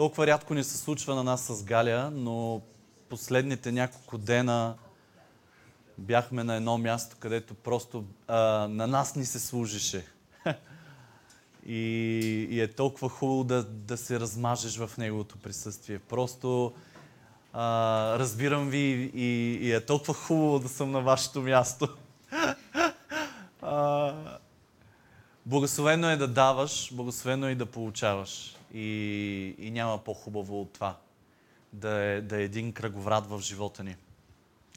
толкова рядко ни се случва на нас с Галя, но последните няколко дена бяхме на едно място, където просто а, на нас ни се служеше. и, и е толкова хубаво да, да се размажеш в неговото присъствие. Просто а, разбирам ви и, и е толкова хубаво да съм на вашето място. а, благословено е да даваш, благословено е и да получаваш. И, и няма по-хубаво от това. Да е, да е един кръговрат в живота ни.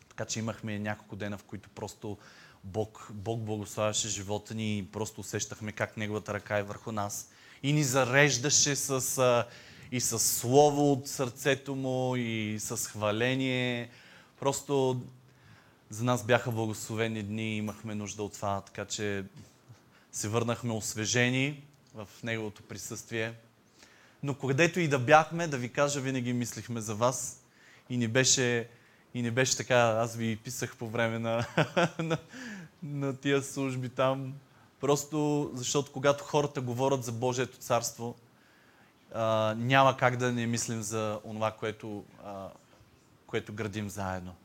Така че имахме няколко дена, в които просто Бог, Бог благославяше живота ни и просто усещахме как Неговата ръка е върху нас. И ни зареждаше с, и с слово от сърцето му, и с хваление. Просто за нас бяха благословени дни, имахме нужда от това, така че се върнахме освежени в Неговото присъствие. Но където и да бяхме, да ви кажа, винаги мислихме за вас и ни беше, и ни беше така, аз ви писах по време на, на, на тия служби там. Просто защото когато хората говорят за Божието царство, а, няма как да не мислим за това, което, а, което градим заедно.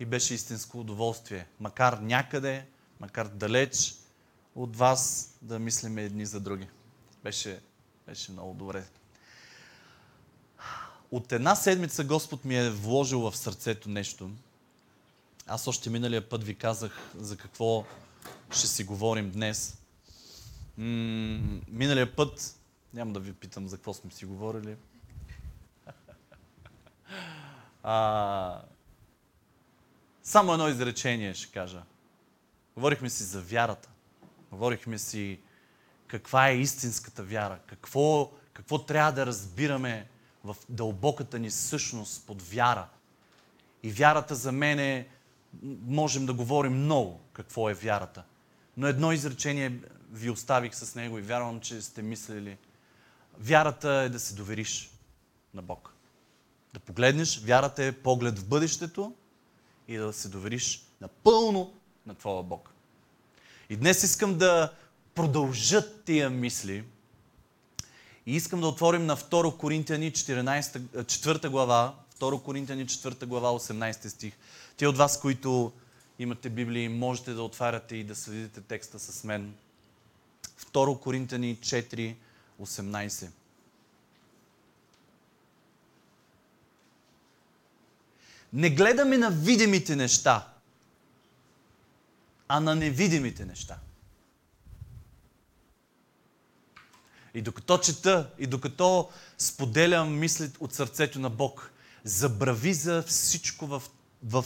И беше истинско удоволствие. Макар някъде, макар далеч от вас, да мислим едни за други. Беше, беше много добре. От една седмица Господ ми е вложил в сърцето нещо. Аз още миналия път ви казах за какво ще си говорим днес. М- миналия път, няма да ви питам за какво сме си говорили. А, само едно изречение ще кажа. Говорихме си за вярата. Говорихме си каква е истинската вяра. Какво, какво трябва да разбираме в дълбоката ни същност под вяра. И вярата за мен е, можем да говорим много какво е вярата. Но едно изречение ви оставих с него и вярвам, че сте мислили. Вярата е да се довериш на Бог. Да погледнеш, вярата е поглед в бъдещето и да се довериш напълно на Твоя Бог. И днес искам да продължат тия мисли, и искам да отворим на 2 Коринтияни 14, 4 глава, 2 Коринтияни 4 глава, 18 стих. Те от вас, които имате Библии, можете да отваряте и да следите текста с мен. 2 Коринтияни 4, 18. Не гледаме на видимите неща, а на невидимите неща. И докато чета, и докато споделям мисли от сърцето на Бог, забрави за всичко, в, в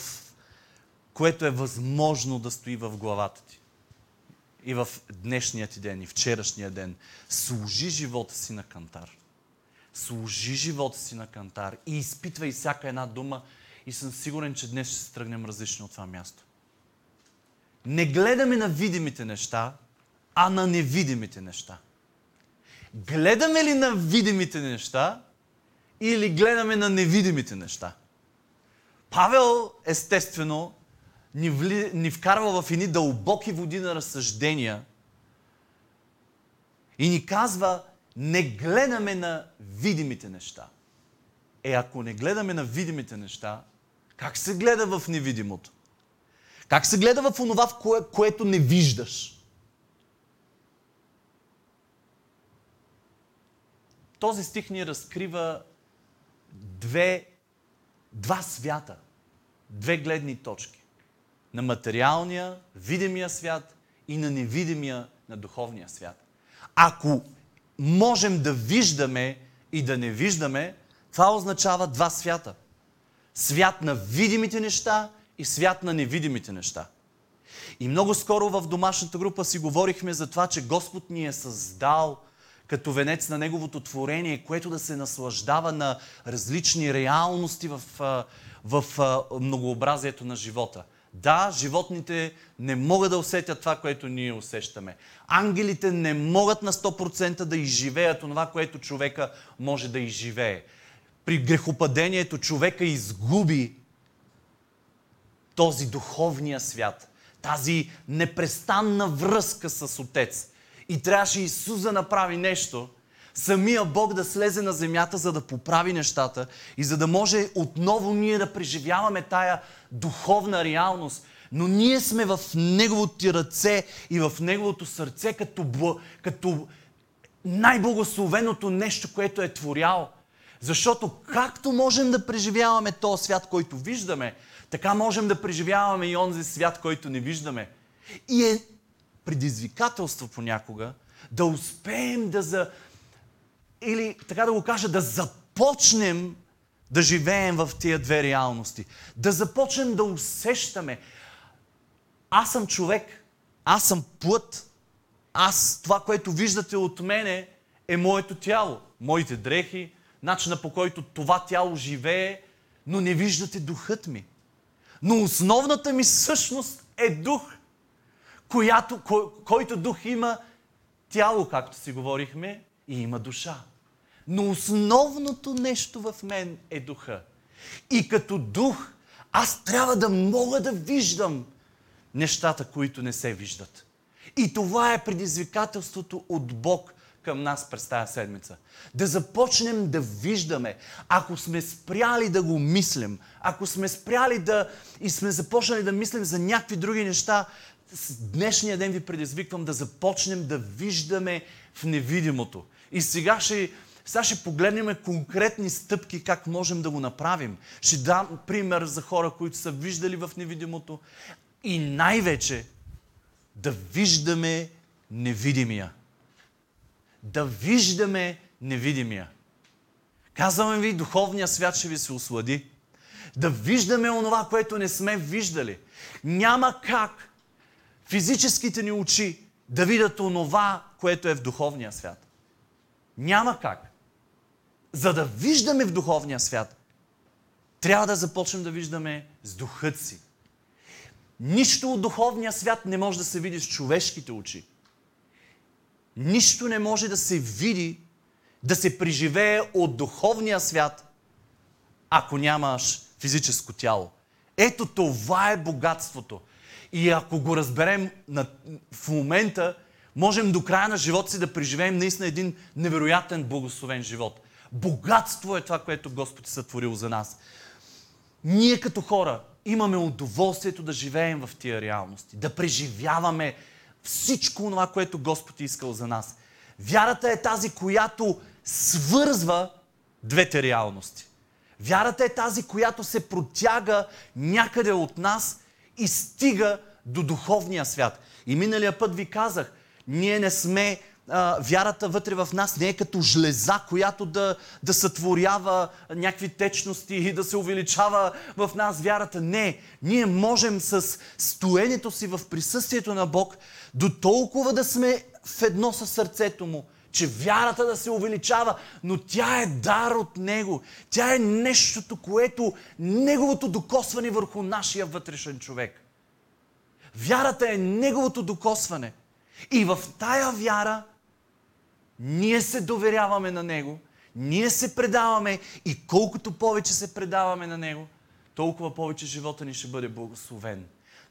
което е възможно да стои в главата ти. И в днешния ти ден, и вчерашния ден. Служи живота си на кантар. Служи живота си на кантар и изпитвай всяка една дума и съм сигурен, че днес ще се тръгнем различно от това място. Не гледаме на видимите неща, а на невидимите неща. Гледаме ли на видимите неща или гледаме на невидимите неща? Павел, естествено, ни, вли, ни вкарва в едни дълбоки води на разсъждения и ни казва, не гледаме на видимите неща. Е, ако не гледаме на видимите неща, как се гледа в невидимото? Как се гледа в онова, в кое, което не виждаш? Този стих ни разкрива две, два свята, две гледни точки. На материалния, видимия свят и на невидимия, на духовния свят. Ако можем да виждаме и да не виждаме, това означава два свята. Свят на видимите неща и свят на невидимите неща. И много скоро в домашната група си говорихме за това, че Господ ни е създал като венец на Неговото творение, което да се наслаждава на различни реалности в, в многообразието на живота. Да, животните не могат да усетят това, което ние усещаме. Ангелите не могат на 100% да изживеят това, което човека може да изживее. При грехопадението човека изгуби този духовния свят, тази непрестанна връзка с Отец. И трябваше Исус да направи нещо, самия Бог да слезе на земята, за да поправи нещата и за да може отново ние да преживяваме тая духовна реалност. Но ние сме в Неговото ръце и в Неговото сърце като, като най-благословеното нещо, което е творял. Защото както можем да преживяваме този свят, който виждаме, така можем да преживяваме и онзи свят, който не виждаме. И е предизвикателство понякога да успеем да за... или така да го кажа, да започнем да живеем в тия две реалности. Да започнем да усещаме. Аз съм човек, аз съм плът, аз, това, което виждате от мене, е моето тяло, моите дрехи, начина по който това тяло живее, но не виждате духът ми. Но основната ми същност е дух, която, кой, който дух има тяло, както си говорихме, и има душа. Но основното нещо в мен е духа. И като дух, аз трябва да мога да виждам нещата, които не се виждат. И това е предизвикателството от Бог към нас през тази седмица. Да започнем да виждаме, ако сме спряли да го мислим, ако сме спряли да и сме започнали да мислим за някакви други неща, днешния ден ви предизвиквам да започнем да виждаме в невидимото. И сега ще, сега ще погледнем конкретни стъпки как можем да го направим. Ще дам пример за хора, които са виждали в невидимото и най-вече да виждаме невидимия. Да виждаме невидимия. Казваме ви, духовният свят ще ви се ослади. Да виждаме онова, което не сме виждали. Няма как физическите ни очи да видят онова, което е в духовния свят. Няма как. За да виждаме в духовния свят, трябва да започнем да виждаме с духът си. Нищо от духовния свят не може да се види с човешките очи. Нищо не може да се види, да се преживее от духовния свят, ако нямаш физическо тяло. Ето това е богатството. И ако го разберем на, в момента, можем до края на живота си да преживеем наистина един невероятен благословен живот. Богатство е това, което Господ е сътворил за нас. Ние като хора имаме удоволствието да живеем в тия реалности, да преживяваме всичко това, което Господ е искал за нас. Вярата е тази, която свързва двете реалности. Вярата е тази, която се протяга някъде от нас и стига до духовния свят. И миналия път ви казах, ние не сме а, вярата вътре в нас не е като жлеза, която да, да сътворява някакви течности и да се увеличава в нас вярата. Не, ние можем с стоенето си в присъствието на Бог до толкова да сме в едно със сърцето Му, че вярата да се увеличава, но тя е дар от Него. Тя е нещото, което Неговото докосване върху нашия вътрешен човек. Вярата е Неговото докосване. И в тая вяра ние се доверяваме на Него, ние се предаваме и колкото повече се предаваме на Него, толкова повече живота ни ще бъде благословен.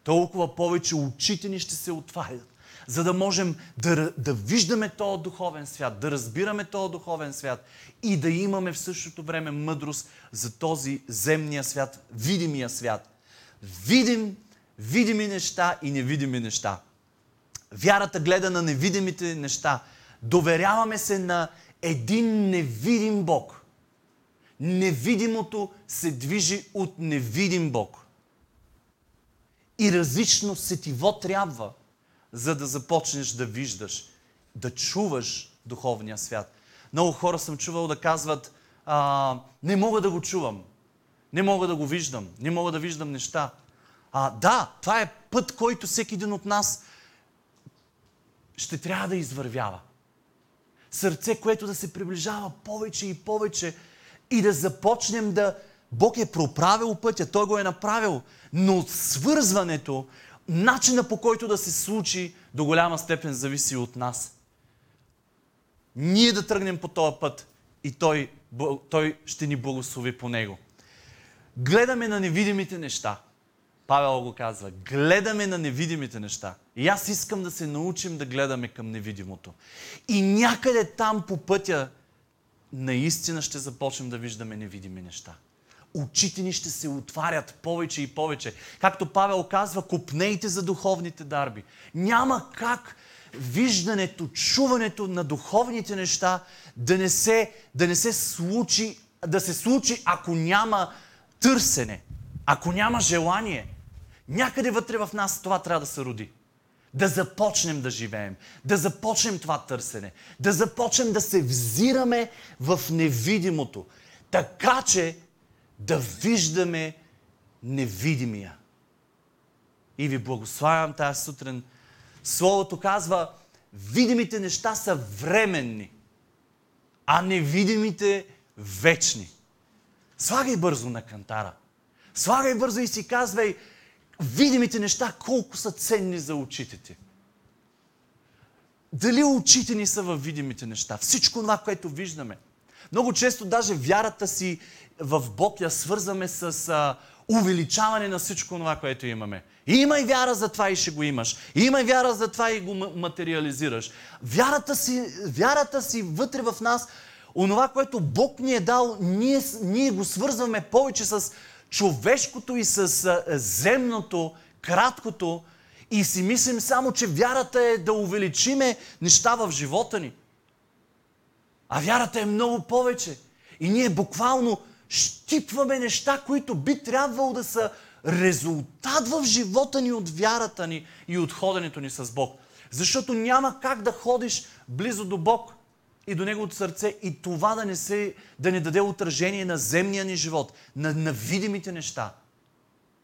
Толкова повече очите ни ще се отварят, за да можем да, да виждаме този духовен свят, да разбираме този духовен свят и да имаме в същото време мъдрост за този земния свят, видимия свят. Видим, видими неща и невидими неща. Вярата гледа на невидимите неща – Доверяваме се на един невидим Бог. Невидимото се движи от невидим Бог. И различно сетиво трябва, за да започнеш да виждаш, да чуваш духовния свят. Много хора съм чувал да казват, а, не мога да го чувам, не мога да го виждам, не мога да виждам неща. А, да, това е път, който всеки един от нас ще трябва да извървява сърце, което да се приближава повече и повече и да започнем да... Бог е проправил пътя, Той го е направил, но свързването, начина по който да се случи, до голяма степен зависи от нас. Ние да тръгнем по този път и Той, той ще ни благослови по него. Гледаме на невидимите неща. Павел го казва, гледаме на невидимите неща. И аз искам да се научим да гледаме към невидимото. И някъде там по пътя наистина ще започнем да виждаме невидими неща. Очите ни ще се отварят повече и повече. Както Павел казва, купнейте за духовните дарби. Няма как виждането, чуването на духовните неща да не се, да не се случи, да се случи, ако няма търсене, ако няма желание. Някъде вътре в нас това трябва да се роди. Да започнем да живеем, да започнем това търсене, да започнем да се взираме в невидимото, така че да виждаме невидимия. И ви благославям тази сутрин. Словото казва, видимите неща са временни, а невидимите вечни. Слагай бързо на кантара. Слагай бързо и си казвай, видимите неща колко са ценни за очите ти. Дали очите ни са във видимите неща? Всичко това, което виждаме. Много често даже вярата си в Бог я свързваме с а, увеличаване на всичко това, което имаме. Имай вяра за това и ще го имаш. Имай вяра за това и го материализираш. Вярата си, вярата си вътре в нас, онова, което Бог ни е дал, ние, ние го свързваме повече с човешкото и с земното, краткото и си мислим само, че вярата е да увеличиме неща в живота ни. А вярата е много повече. И ние буквално щипваме неща, които би трябвало да са резултат в живота ни от вярата ни и от ходенето ни с Бог. Защото няма как да ходиш близо до Бог и до Неговото сърце и това да не, се, да не даде отражение на земния ни живот, на, на видимите неща.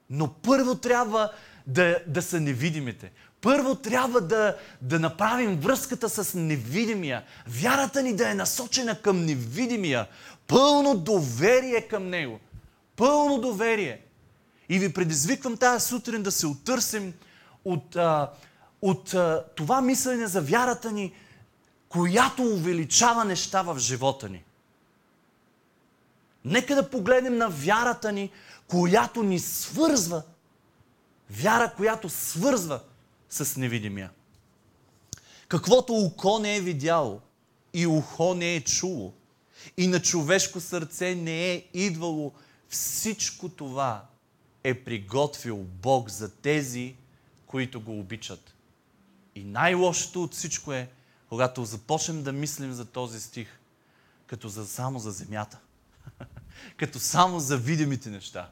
Но първо трябва да, да са невидимите. Първо трябва да, да направим връзката с невидимия. Вярата ни да е насочена към невидимия. Пълно доверие към Него. Пълно доверие. И ви предизвиквам тази сутрин да се отърсим от, а, от а, това мислене за вярата ни, която увеличава неща в живота ни. Нека да погледнем на вярата ни, която ни свързва. Вяра, която свързва с невидимия. Каквото око не е видяло и ухо не е чуло и на човешко сърце не е идвало, всичко това е приготвил Бог за тези, които го обичат. И най-лошото от всичко е, когато започнем да мислим за този стих, като за, само за земята. като само за видимите неща.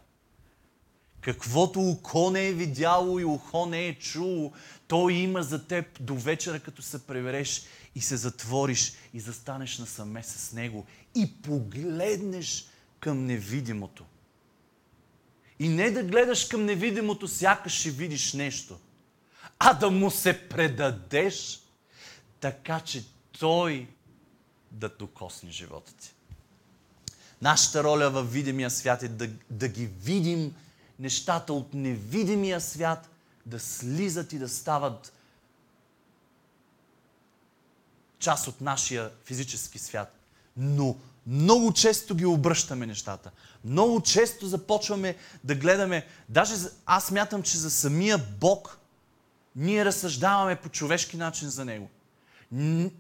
Каквото око не е видяло и ухо не е чуло, то има за теб до вечера, като се превереш и се затвориш и застанеш насаме с него и погледнеш към невидимото. И не да гледаш към невидимото, сякаш ще видиш нещо, а да му се предадеш, така че той да докосне живота ти. Нашата роля в видимия свят е да, да ги видим нещата от невидимия свят да слизат и да стават част от нашия физически свят. Но много често ги обръщаме нещата. Много често започваме да гледаме, даже аз мятам, че за самия Бог ние разсъждаваме по човешки начин за Него.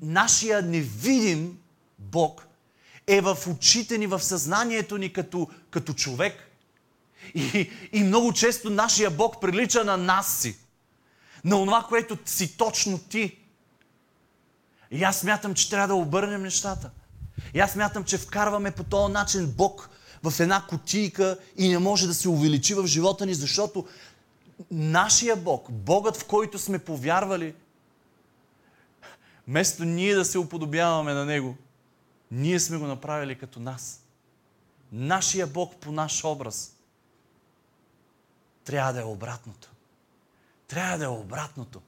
Нашия невидим Бог е в очите ни, в съзнанието ни като, като човек. И, и много често нашия Бог прилича на нас си. На това, което си точно ти. И аз смятам, че трябва да обърнем нещата. И аз смятам, че вкарваме по този начин Бог в една котийка и не може да се увеличи в живота ни, защото нашия Бог, Богът, в който сме повярвали, вместо ние да се уподобяваме на Него, ние сме го направили като нас. Нашия Бог по наш образ – трябва да е обратното. Трябва да е обратното.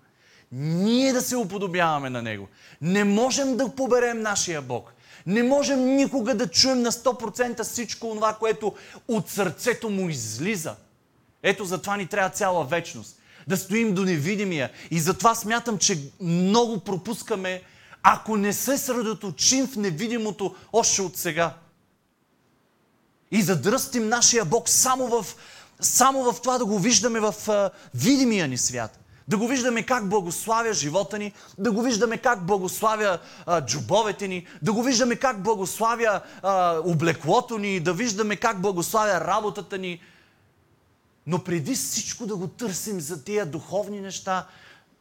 Ние да се уподобяваме на Него. Не можем да поберем нашия Бог. Не можем никога да чуем на 100% всичко това, което от сърцето му излиза. Ето затова ни трябва цяла вечност. Да стоим до невидимия. И затова смятам, че много пропускаме, ако не се средоточим в невидимото още от сега. И задръстим нашия Бог само в само в това да го виждаме в а, видимия ни свят. Да го виждаме как благославя живота ни, да го виждаме как благославя а, джобовете ни, да го виждаме как благославя а, облеклото ни, да виждаме как благославя работата ни. Но преди всичко да го търсим за тези духовни неща,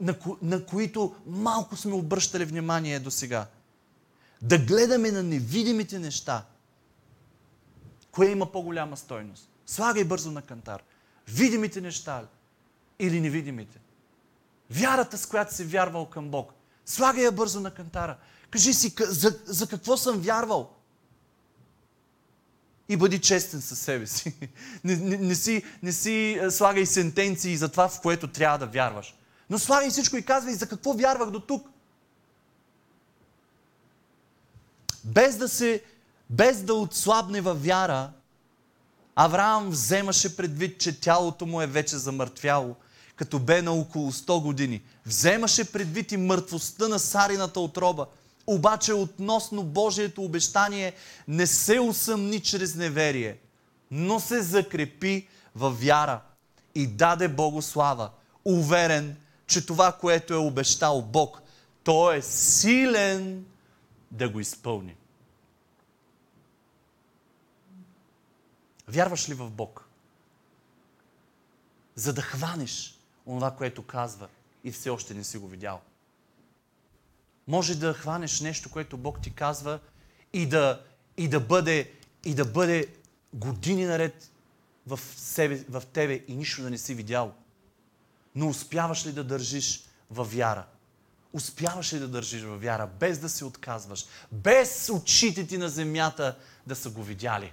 на, ко, на които малко сме обръщали внимание до сега. Да гледаме на невидимите неща. Кое има по-голяма стойност? Слагай бързо на кантар. Видимите неща или невидимите? Вярата, с която си вярвал към Бог. Слагай я бързо на кантара. Кажи си, за, за какво съм вярвал? И бъди честен със себе си. Не, не, не, си, не си слагай сентенции за това, в което трябва да вярваш. Но слагай всичко и казвай за какво вярвах до тук. Без да се, без да отслабне във вяра, Авраам вземаше предвид, че тялото му е вече замъртвяло, като бе на около 100 години. Вземаше предвид и мъртвостта на Сарината отроба. Обаче относно Божието обещание не се усъмни чрез неверие, но се закрепи във вяра и даде Богу слава, уверен, че това, което е обещал Бог, Той е силен да го изпълни. Вярваш ли в Бог? За да хванеш онова, което казва и все още не си го видял. Може да хванеш нещо, което Бог ти казва и да, и да, бъде, и да бъде години наред в, себе, в тебе и нищо да не си видял. Но успяваш ли да държиш във вяра? Успяваш ли да държиш във вяра, без да се отказваш, без очите ти на земята да са го видяли?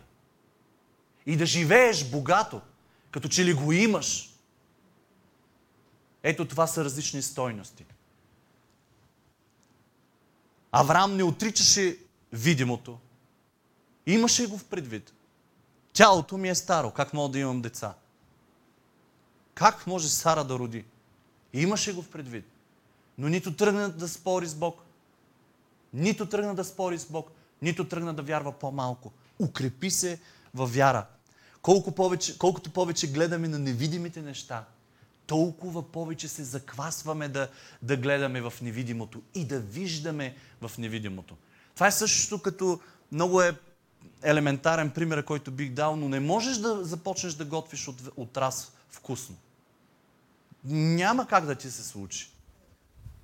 И да живееш богато, като че ли го имаш. Ето това са различни стойности. Авраам не отричаше видимото. Имаше го в предвид. Тялото ми е старо. Как мога да имам деца? Как може Сара да роди? Имаше го в предвид. Но нито тръгна да спори с Бог, нито тръгна да спори с Бог, нито тръгна да вярва по-малко. Укрепи се във вяра. Колко повече, колкото повече гледаме на невидимите неща, толкова повече се заквасваме да, да гледаме в невидимото и да виждаме в невидимото. Това е същото като много е елементарен пример, който бих дал, но не можеш да започнеш да готвиш от, от раз вкусно. Няма как да ти се случи.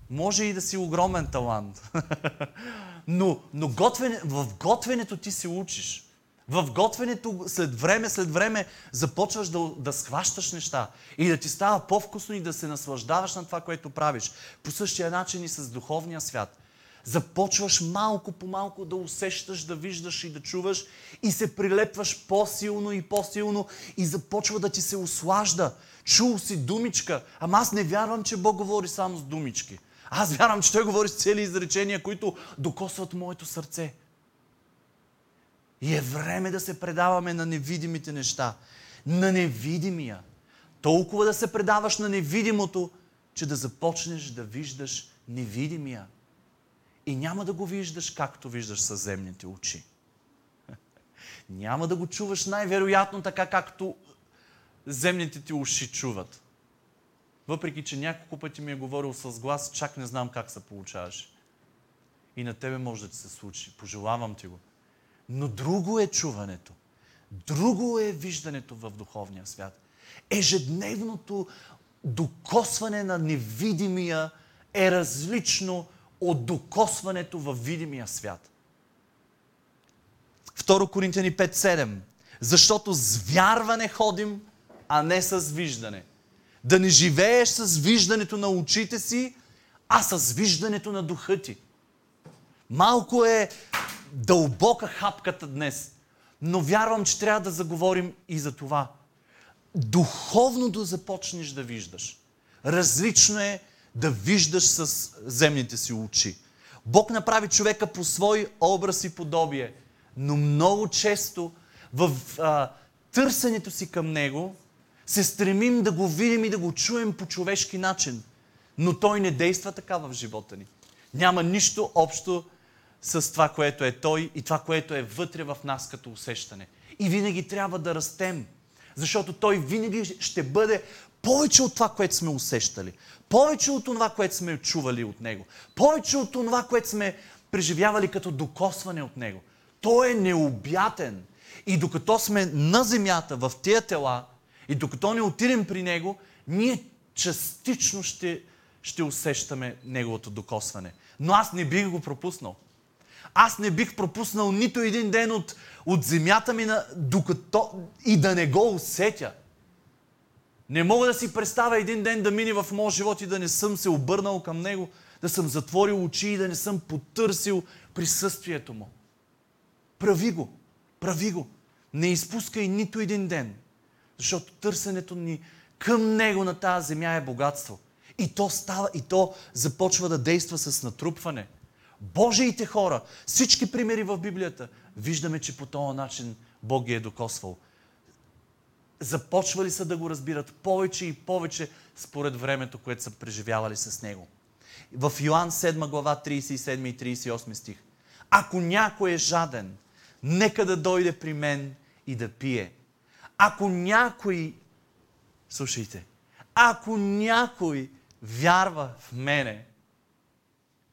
Може и да си огромен талант. но но готвене, в готвенето ти се учиш. В готвенето след време, след време започваш да, да схващаш неща и да ти става по-вкусно и да се наслаждаваш на това, което правиш. По същия начин и с духовния свят. Започваш малко по малко да усещаш, да виждаш и да чуваш и се прилепваш по-силно и по-силно и започва да ти се ослажда. Чул си думичка, ама аз не вярвам, че Бог говори само с думички. Аз вярвам, че Той говори с цели изречения, които докосват моето сърце. И е време да се предаваме на невидимите неща. На невидимия. Толкова да се предаваш на невидимото, че да започнеш да виждаш невидимия. И няма да го виждаш както виждаш със земните очи. Няма да го чуваш най-вероятно така, както земните ти уши чуват. Въпреки, че няколко пъти ми е говорил с глас, чак не знам как се получаваш. И на тебе може да ти се случи. Пожелавам ти го. Но друго е чуването. Друго е виждането в духовния свят. Ежедневното докосване на невидимия е различно от докосването в видимия свят. 2 Коринтияни 5.7 Защото с вярване ходим, а не с виждане. Да не живееш с виждането на очите си, а с виждането на духа ти. Малко е дълбока хапката днес, но вярвам, че трябва да заговорим и за това. Духовно да започнеш да виждаш. Различно е да виждаш с земните си очи. Бог направи човека по свой образ и подобие, но много често в а, търсенето си към Него се стремим да го видим и да го чуем по човешки начин. Но Той не действа така в живота ни. Няма нищо общо с това, което е Той и това, което е вътре в нас като усещане. И винаги трябва да растем. Защото Той винаги ще бъде повече от това, което сме усещали. Повече от това, което сме чували от Него. Повече от това, което сме преживявали като докосване от Него. Той е необятен. И докато сме на земята, в тия тела, и докато не отидем при Него, ние частично ще, ще усещаме Неговото докосване. Но аз не бих го пропуснал. Аз не бих пропуснал нито един ден от, от земята ми, на, докато и да не го усетя. Не мога да си представя един ден да мине в моят живот и да не съм се обърнал към Него, да съм затворил очи и да не съм потърсил присъствието Му. Прави го. Прави го. Не изпускай нито един ден. Защото търсенето ни към Него на тази земя е богатство. И то става, и то започва да действа с натрупване. Божиите хора, всички примери в Библията, виждаме, че по този начин Бог ги е докосвал. Започвали са да го разбират повече и повече според времето, което са преживявали с Него. В Йоанн 7 глава 37 и 38 стих. Ако някой е жаден, нека да дойде при мен и да пие. Ако някой, слушайте, ако някой вярва в мене,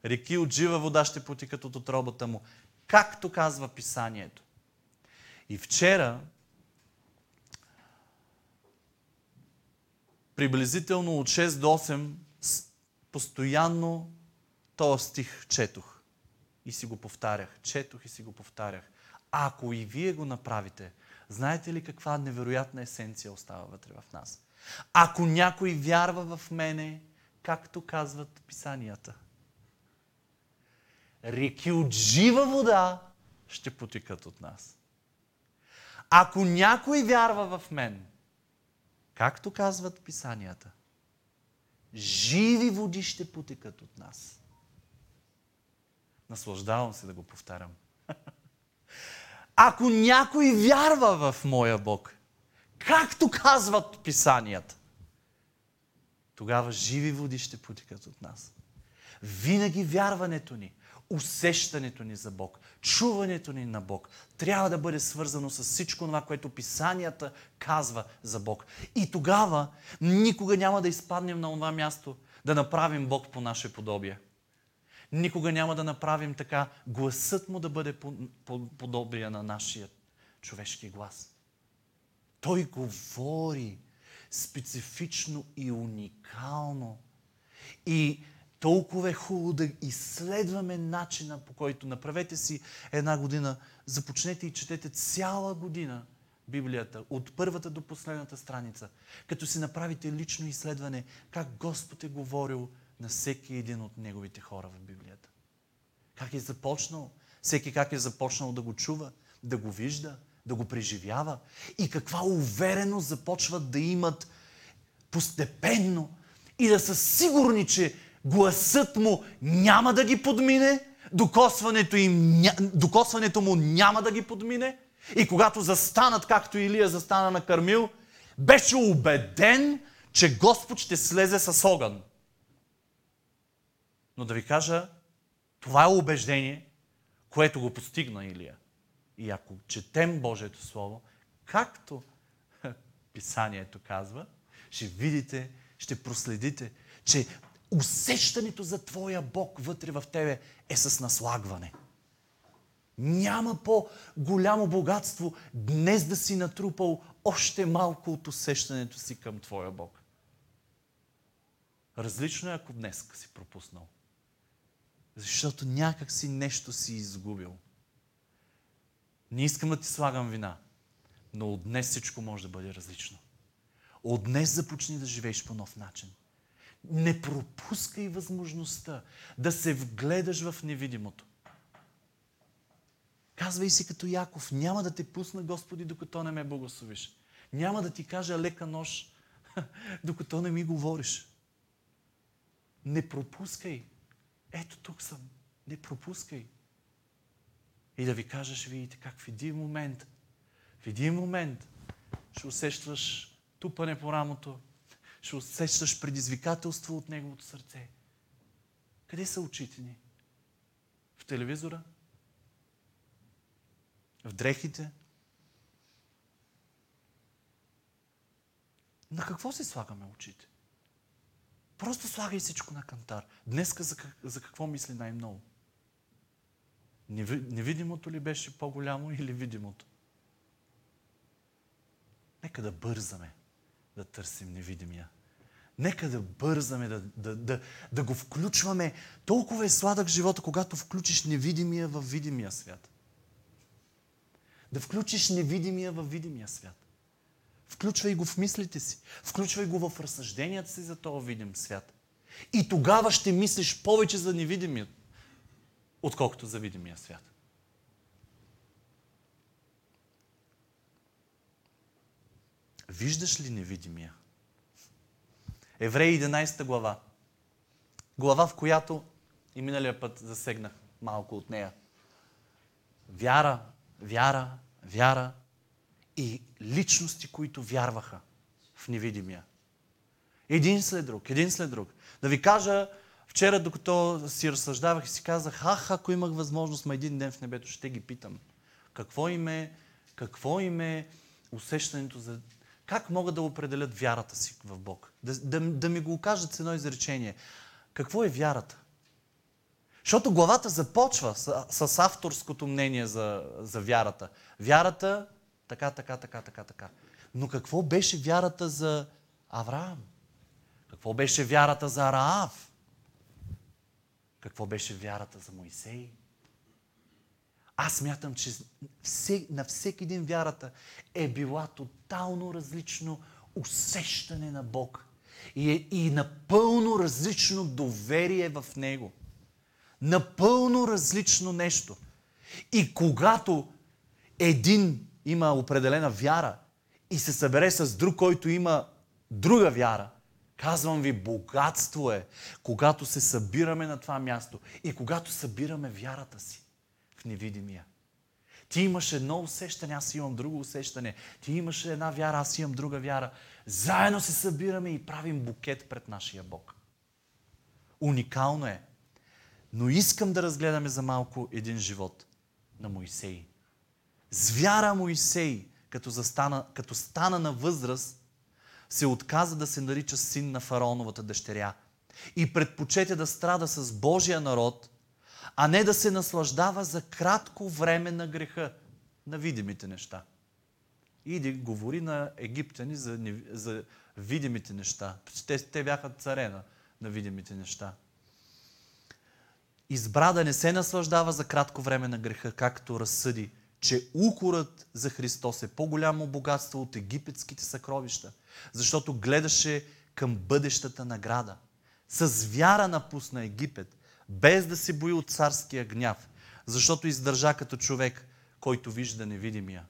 реки от жива вода ще потикат от отробата му, както казва писанието. И вчера, приблизително от 6 до 8, постоянно този стих четох. И си го повтарях. Четох и си го повтарях. Ако и вие го направите, знаете ли каква невероятна есенция остава вътре в нас? Ако някой вярва в мене, както казват писанията, реки от жива вода ще потикат от нас. Ако някой вярва в мен, както казват писанията, живи води ще потекат от нас. Наслаждавам се да го повтарям. Ако някой вярва в моя Бог, както казват писанията, тогава живи води ще потекат от нас. Винаги вярването ни, усещането ни за Бог, чуването ни на Бог трябва да бъде свързано с всичко това, което писанията казва за Бог. И тогава никога няма да изпаднем на това място да направим Бог по наше подобие. Никога няма да направим така гласът му да бъде подобие на нашия човешки глас. Той говори специфично и уникално. И толкова е хубаво да изследваме начина по който направете си една година, започнете и четете цяла година Библията, от първата до последната страница, като си направите лично изследване как Господ е говорил на всеки един от неговите хора в Библията. Как е започнал, всеки как е започнал да го чува, да го вижда, да го преживява. И каква увереност започват да имат постепенно и да са сигурни, че гласът му няма да ги подмине, докосването, им, докосването му няма да ги подмине. И когато застанат, както Илия застана на Кармил, беше убеден, че Господ ще слезе с огън. Но да ви кажа, това е убеждение, което го постигна Илия. И ако четем Божието Слово, както Писанието казва, ще видите, ще проследите, че усещането за Твоя Бог вътре в тебе е с наслагване. Няма по-голямо богатство днес да си натрупал още малко от усещането си към Твоя Бог. Различно е, ако днес си пропуснал. Защото някак си нещо си изгубил. Не искам да ти слагам вина, но от днес всичко може да бъде различно. От днес започни да живееш по нов начин. Не пропускай възможността да се вгледаш в невидимото. Казвай си като Яков, няма да те пусна Господи, докато не ме благословиш. Няма да ти кажа лека нож, докато не ми говориш. Не пропускай. Ето тук съм. Не пропускай. И да ви кажа, ще видите как в един момент, в един момент ще усещаш тупане по рамото, ще усещаш предизвикателство от Неговото сърце. Къде са очите ни? В телевизора? В дрехите? На какво си слагаме очите? Просто слагай всичко на кантар. Днеска за, за какво мисли най-много? Невидимото ли беше по-голямо или видимото? Нека да бързаме да търсим невидимия. Нека да бързаме да, да, да, да го включваме. Толкова е сладък живота, когато включиш невидимия в видимия свят. Да включиш невидимия в видимия свят. Включвай го в мислите си. Включвай го в разсъжденията си за този видим свят. И тогава ще мислиш повече за невидимия, отколкото за видимия свят. Виждаш ли невидимия? Евреи 11 глава. Глава, в която и миналия път засегнах малко от нея. Вяра, вяра, вяра и личности, които вярваха в невидимия. Един след друг, един след друг. Да ви кажа, вчера докато си разсъждавах и си казах, ах, ако имах възможност, ма един ден в небето, ще ги питам. Какво им е, какво им е усещането за как могат да определят вярата си в Бог? Да, да, да ми го кажат с едно изречение. Какво е вярата? Защото главата започва с, с авторското мнение за, за вярата. Вярата, така, така, така, така, така. Но какво беше вярата за Авраам? Какво беше вярата за Раав? Какво беше вярата за Моисей? Аз мятам, че на всеки един вярата е била тотално различно усещане на Бог. И, е, и напълно различно доверие в Него. Напълно различно нещо. И когато един има определена вяра и се събере с друг, който има друга вяра, казвам ви, богатство е, когато се събираме на това място и когато събираме вярата си в невидимия. Ти имаш едно усещане, аз имам друго усещане. Ти имаш една вяра, аз имам друга вяра. Заедно се събираме и правим букет пред нашия Бог. Уникално е. Но искам да разгледаме за малко един живот на Моисей. С вяра Моисей, като, застана, като стана на възраст, се отказа да се нарича син на фараоновата дъщеря и предпочете да страда с Божия народ, а не да се наслаждава за кратко време на греха, на видимите неща. Иди, говори на египтяни за, за видимите неща. Те, те бяха царена на видимите неща. Избра да не се наслаждава за кратко време на греха, както разсъди, че укорът за Христос е по-голямо богатство от египетските съкровища, защото гледаше към бъдещата награда. С вяра напусна Египет, без да се бои от царския гняв, защото издържа като човек, който вижда невидимия.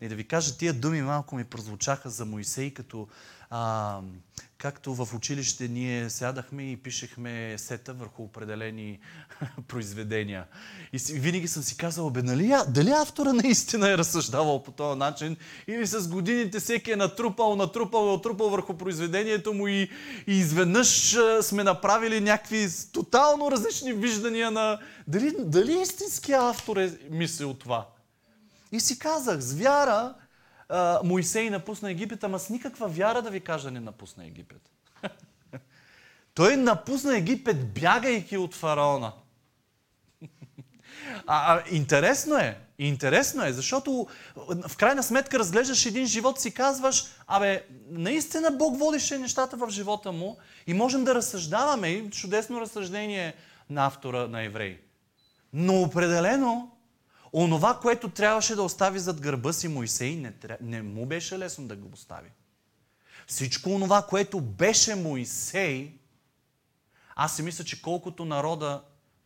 И да ви кажа, тия думи малко ми прозвучаха за Моисей, като а, както в училище ние сядахме и пишехме сета върху определени произведения. И винаги съм си казал, бе, нали, дали автора наистина е разсъждавал по този начин или с годините всеки е натрупал, натрупал, натрупал върху произведението му и, и изведнъж сме направили някакви тотално различни виждания на дали, дали истинския автор е мислил това. И си казах, с вяра а, Моисей напусна Египет, ама с никаква вяра да ви кажа не напусна Египет. Той напусна Египет, бягайки от фараона. А, а, интересно е, интересно е, защото в крайна сметка разглеждаш един живот, си казваш, абе, наистина Бог водише нещата в живота му и можем да разсъждаваме чудесно разсъждение на автора на Евреи. Но определено Онова, което трябваше да остави зад гърба си Моисей, не, не му беше лесно да го остави. Всичко онова, което беше Моисей, аз си мисля, че колкото народа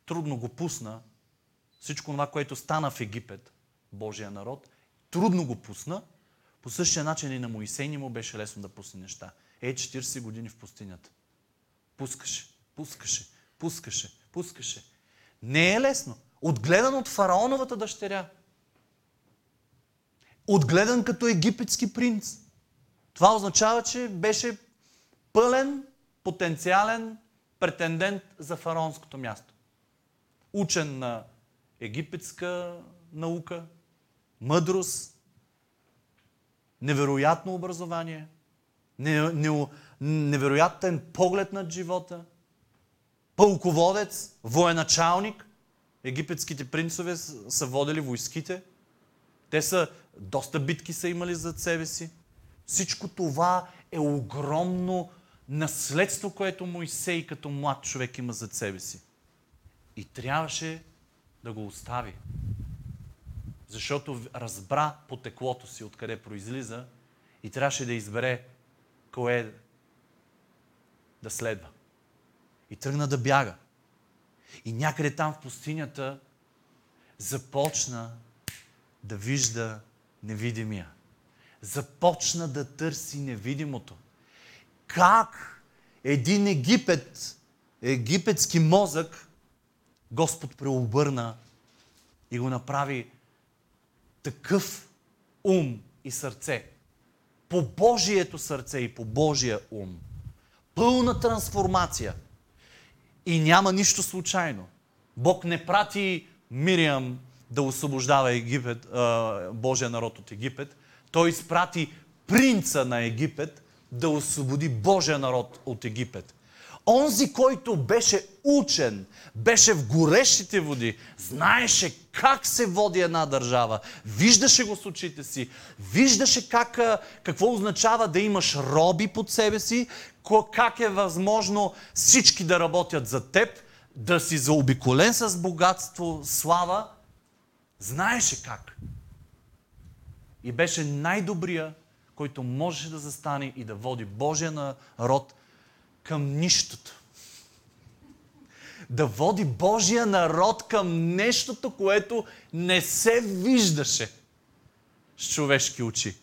трудно го пусна, всичко това, което стана в Египет, Божия народ, трудно го пусна, по същия начин и на Моисей не му беше лесно да пусне неща. Е, 40 години в пустинята. Пускаше, пускаше, пускаше, пускаше. Не е лесно. Отгледан от фараоновата дъщеря. Отгледан като египетски принц. Това означава, че беше пълен, потенциален претендент за фараонското място. Учен на египетска наука, мъдрост, невероятно образование. не, не, невероятен поглед над живота, пълководец, военачалник. Египетските принцове са водили войските. Те са, доста битки са имали зад себе си. Всичко това е огромно наследство, което Моисей като млад човек има зад себе си. И трябваше да го остави. Защото разбра потеклото си, откъде произлиза и трябваше да избере кое да следва. И тръгна да бяга. И някъде там в пустинята започна да вижда невидимия. Започна да търси невидимото. Как един Египет, египетски мозък, Господ преобърна и го направи такъв ум и сърце. По Божието сърце и по Божия ум. Пълна трансформация. И няма нищо случайно. Бог не прати Мириам да освобождава Египет, Божия народ от Египет. Той изпрати принца на Египет да освободи Божия народ от Египет. Онзи, който беше учен, беше в горещите води, знаеше как се води една държава, виждаше го с очите си, виждаше как, какво означава да имаш роби под себе си, как е възможно всички да работят за теб, да си заобиколен с богатство, слава. Знаеше как. И беше най-добрия, който можеше да застане и да води Божия народ към нищото. Да води Божия народ към нещото, което не се виждаше с човешки очи.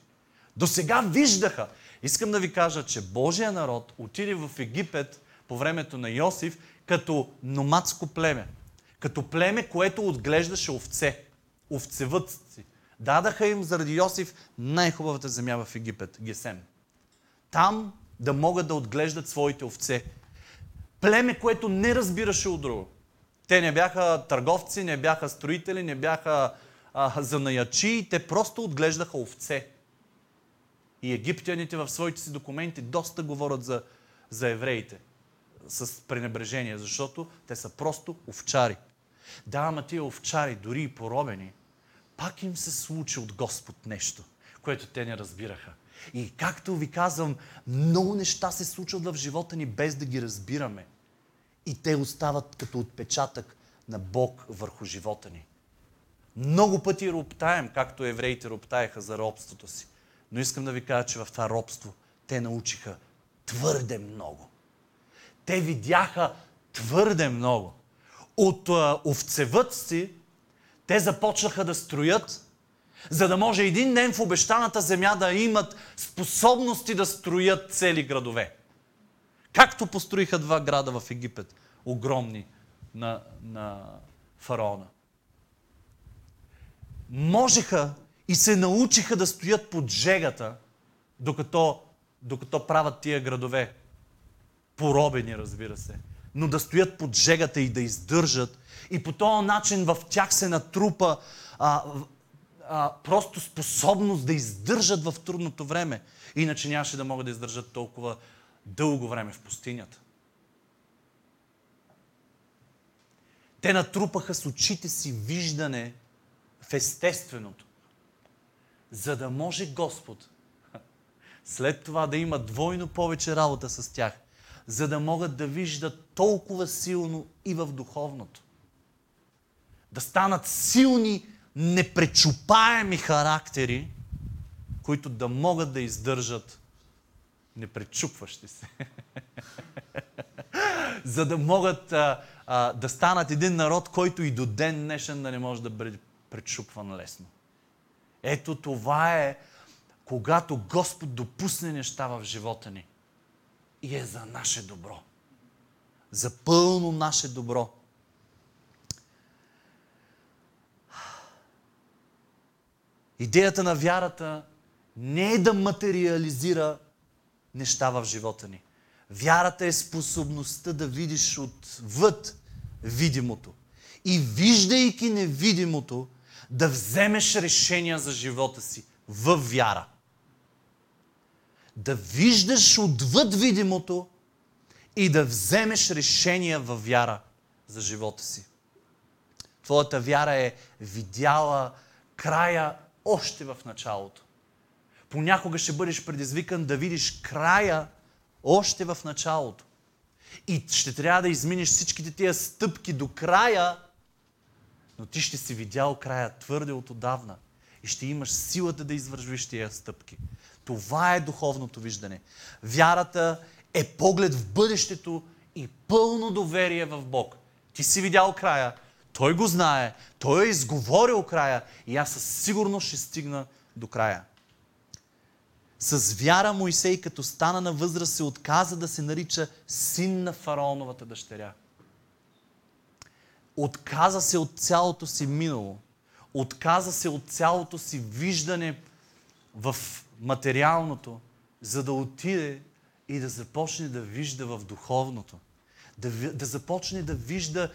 До сега виждаха. Искам да ви кажа, че Божия народ отиде в Египет по времето на Йосиф като номадско племе. Като племе, което отглеждаше овце. Овцевъдци. Дадаха им заради Йосиф най-хубавата земя в Египет, Гесем. Там да могат да отглеждат своите овце. Племе, което не разбираше от друго. Те не бяха търговци, не бяха строители, не бяха а, занаячи, те просто отглеждаха овце. И египтяните в своите си документи доста говорят за, за евреите с пренебрежение, защото те са просто овчари. Да, ама тия овчари, дори и поробени, пак им се случи от Господ нещо, което те не разбираха. И както ви казвам, много неща се случват в живота ни без да ги разбираме. И те остават като отпечатък на Бог върху живота ни. Много пъти роптаем, както евреите роптаеха за робството си. Но искам да ви кажа, че в това робство те научиха твърде много. Те видяха твърде много. От овцевъдци те започнаха да строят за да може един ден в обещаната земя да имат способности да строят цели градове. Както построиха два града в Египет, огромни на, на фараона. Можеха и се научиха да стоят под жегата, докато, докато правят тия градове. Поробени, разбира се. Но да стоят под жегата и да издържат. И по този начин в тях се натрупа а, а, просто способност да издържат в трудното време. Иначе нямаше да могат да издържат толкова дълго време в пустинята. Те натрупаха с очите си виждане в естественото, за да може Господ след това да има двойно повече работа с тях, за да могат да виждат толкова силно и в духовното. Да станат силни непречупаеми характери, които да могат да издържат непречупващи се. За да могат а, а, да станат един народ, който и до ден днешен да не може да бъде пречупван лесно. Ето това е, когато Господ допусне неща в живота ни и е за наше добро. За пълно наше добро. Идеята на вярата не е да материализира неща в живота ни. Вярата е способността да видиш отвъд видимото. И виждайки невидимото, да вземеш решения за живота си в вяра. да виждаш отвъд видимото и да вземеш решения във вяра за живота си. Твоята вяра е видяла края още в началото. Понякога ще бъдеш предизвикан да видиш края още в началото. И ще трябва да изминеш всичките тия стъпки до края, но ти ще си видял края твърде от отдавна и ще имаш силата да извършвиш тия стъпки. Това е духовното виждане. Вярата е поглед в бъдещето и пълно доверие в Бог. Ти си видял края, той го знае, той е изговорил края и аз със сигурност ще стигна до края. С вяра Моисей, като стана на възраст, се отказа да се нарича син на фараоновата дъщеря. Отказа се от цялото си минало. Отказа се от цялото си виждане в материалното, за да отиде и да започне да вижда в духовното. Да, да започне да вижда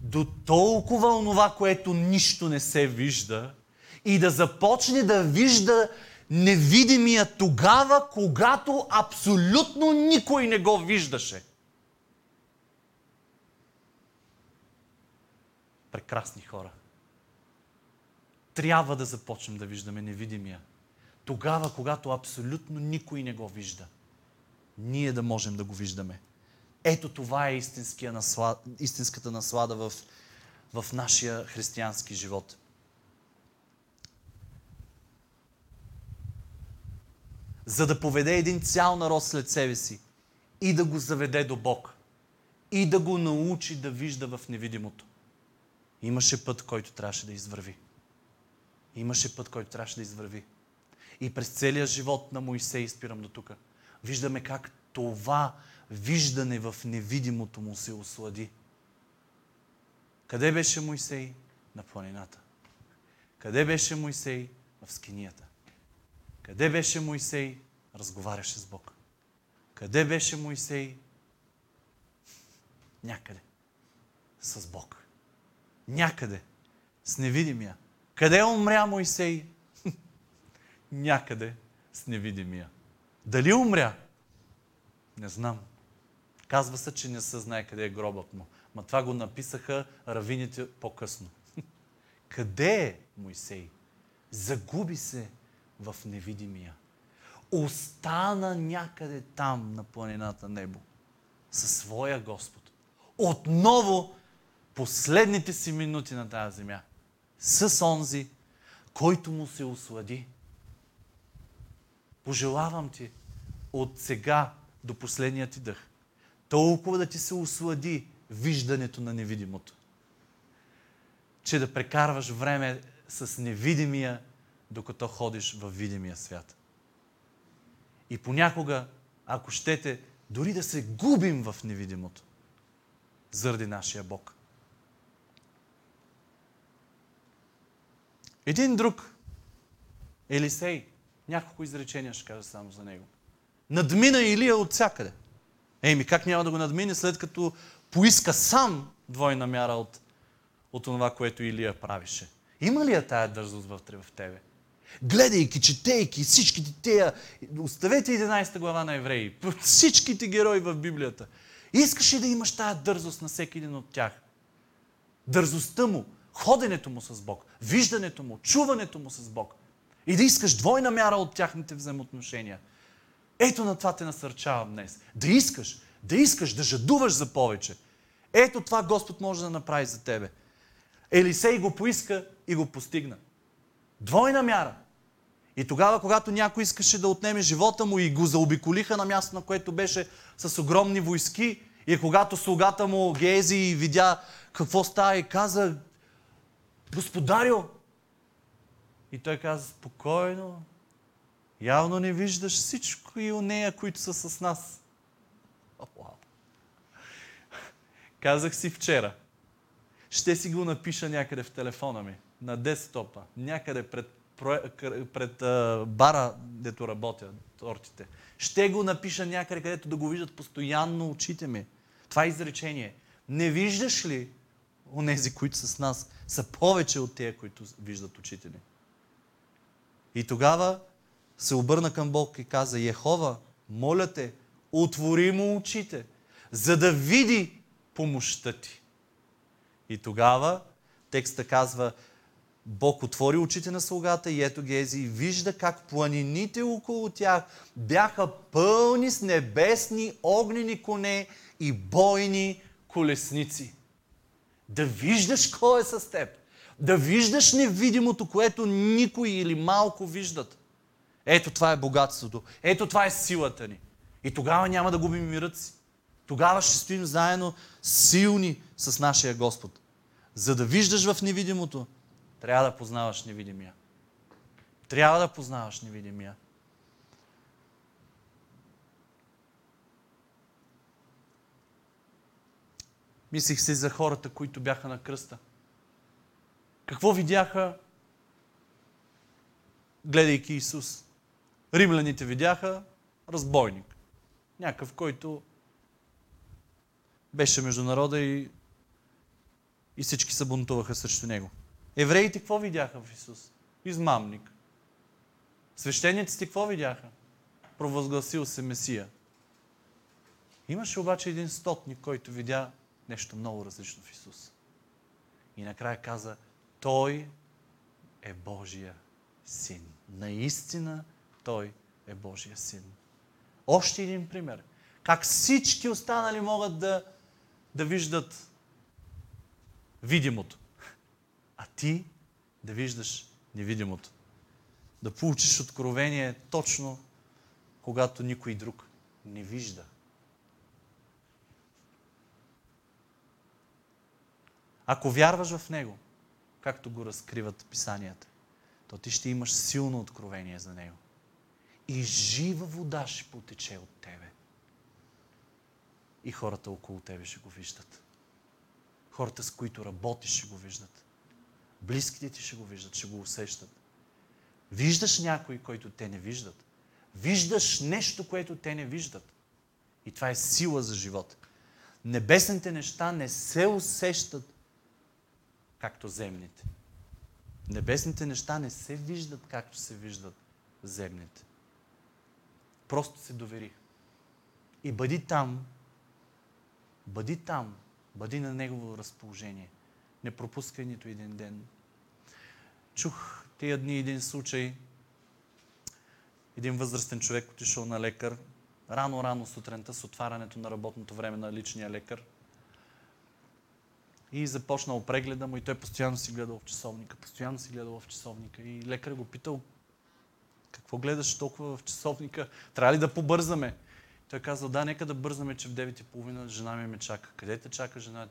до толкова онова, което нищо не се вижда и да започне да вижда невидимия тогава, когато абсолютно никой не го виждаше. Прекрасни хора. Трябва да започнем да виждаме невидимия. Тогава, когато абсолютно никой не го вижда. Ние да можем да го виждаме. Ето това е наслад, истинската наслада в, в нашия християнски живот. За да поведе един цял народ след себе си и да го заведе до Бог. И да го научи да вижда в невидимото. Имаше път, който трябваше да извърви. Имаше път, който трябваше да извърви. И през целия живот на Моисей, спирам до тук, виждаме как това виждане в невидимото му се ослади. Къде беше Моисей? На планината. Къде беше Моисей? В скинията. Къде беше Моисей? Разговаряше с Бог. Къде беше Моисей? Някъде. С Бог. Някъде. С невидимия. Къде умря Моисей? Някъде с невидимия. Дали умря? Не знам. Казва се, че не се знае къде е гробът му. Ма това го написаха равините по-късно. къде е Моисей? Загуби се в невидимия. Остана някъде там на планината небо. Със своя Господ. Отново последните си минути на тази земя. С онзи, който му се ослади. Пожелавам ти от сега до последния ти дъх толкова да ти се ослади виждането на невидимото. Че да прекарваш време с невидимия, докато ходиш в видимия свят. И понякога, ако щете, дори да се губим в невидимото, заради нашия Бог. Един друг, Елисей, няколко изречения ще кажа само за него. Надмина Илия от всякъде. Еми, как няма да го надмине, след като поиска сам двойна мяра от, от това, което Илия правише? Има ли я тая дързост вътре в тебе? Гледайки, четейки всичките тея, оставете 11 глава на евреи, всичките герои в Библията. Искаш ли да имаш тая дързост на всеки един от тях? Дързостта му, ходенето му с Бог, виждането му, чуването му с Бог. И да искаш двойна мяра от тяхните взаимоотношения – ето на това те насърчавам днес. Да искаш, да искаш, да жадуваш за повече. Ето това Господ може да направи за тебе. Елисей го поиска и го постигна. Двойна мяра. И тогава, когато някой искаше да отнеме живота му и го заобиколиха на място, на което беше с огромни войски, и когато слугата му Гези видя какво става и каза, Господарю! И той каза, спокойно, Явно не виждаш всичко и у нея, които са с нас. Казах си вчера. Ще си го напиша някъде в телефона ми, на десктопа, някъде пред, пред бара, дето работя, тортите. Ще го напиша някъде, където да го виждат постоянно очите ми. Това е изречение. Не виждаш ли онези, които са с нас, са повече от тези, които виждат очите ни? И тогава се обърна към Бог и каза, Ехова, моля те, отвори му очите, за да види помощта ти. И тогава текста казва, Бог отвори очите на слугата и ето Гези и вижда как планините около тях бяха пълни с небесни огнени коне и бойни колесници. Да виждаш кой е с теб. Да виждаш невидимото, което никой или малко виждат. Ето това е богатството. Ето това е силата ни. И тогава няма да губим мирът си. Тогава ще стоим заедно силни с нашия Господ. За да виждаш в невидимото, трябва да познаваш невидимия. Трябва да познаваш невидимия. Мислих си за хората, които бяха на кръста. Какво видяха, гледайки Исус? Римляните видяха разбойник. Някакъв, който беше между народа и, и всички се бунтуваха срещу него. Евреите какво видяха в Исус? Измамник. Свещениците какво видяха? Провъзгласил се Месия. Имаше обаче един стотник, който видя нещо много различно в Исус. И накрая каза, Той е Божия син. Наистина Той е Божия син. Още един пример. Как всички останали могат да, да виждат видимото а ти да виждаш невидимото. Да получиш откровение точно когато никой друг не вижда. Ако вярваш в Него, както го разкриват писанията, то ти ще имаш силно откровение за Него. И жива вода ще потече от тебе. И хората около тебе ще го виждат. Хората, с които работиш, ще го виждат. Близките ти ще го виждат, ще го усещат. Виждаш някой, който те не виждат. Виждаш нещо, което те не виждат. И това е сила за живот. Небесните неща не се усещат както земните. Небесните неща не се виждат както се виждат земните. Просто се довери. И бъди там, бъди там, бъди на Негово разположение – не пропускай нито един ден. Чух тия дни един случай. Един възрастен човек отишъл на лекар. Рано-рано сутринта с отварянето на работното време на личния лекар. И започнал прегледа му и той постоянно си гледал в часовника. Постоянно си гледал в часовника. И лекар го питал, какво гледаш толкова в часовника? Трябва ли да побързаме? Той казал, да, нека да бързаме, че в 9.30 жена ми ме чака. Къде те чака жена?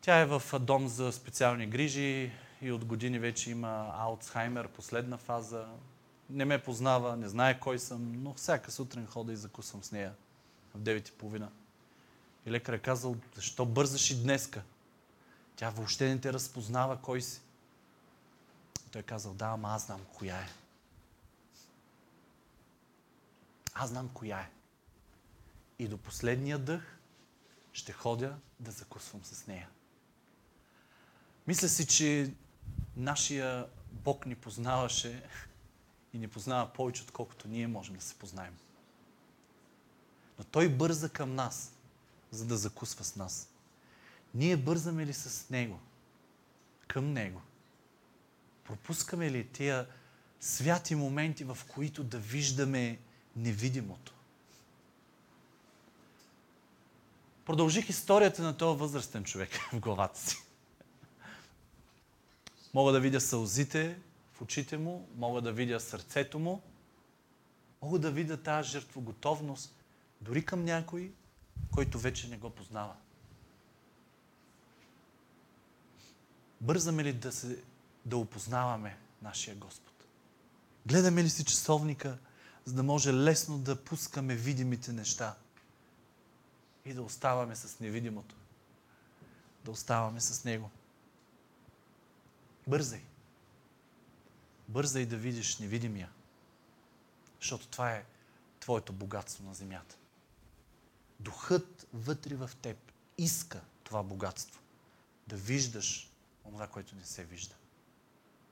Тя е в дом за специални грижи и от години вече има Алцхаймер, последна фаза. Не ме познава, не знае кой съм, но всяка сутрин хода и закусвам с нея в 9.30. И лекар е казал, защо бързаш и днеска? Тя въобще не те разпознава кой си. Той е казал, да, ама аз знам коя е. Аз знам коя е. И до последния дъх ще ходя да закусвам с нея. Мисля си, че нашия Бог ни познаваше и ни познава повече, отколкото ние можем да се познаем. Но Той бърза към нас, за да закусва с нас. Ние бързаме ли с Него? Към Него? Пропускаме ли тия святи моменти, в които да виждаме невидимото? Продължих историята на този възрастен човек в главата си. Мога да видя сълзите в очите му, мога да видя сърцето му, мога да видя тази жертвоготовност дори към някой, който вече не го познава. Бързаме ли да, се, да опознаваме нашия Господ? Гледаме ли си часовника, за да може лесно да пускаме видимите неща и да оставаме с невидимото? Да оставаме с Него. Бързай. Бързай да видиш невидимия. Защото това е твоето богатство на земята. Духът вътре в теб иска това богатство. Да виждаш това, което не се вижда.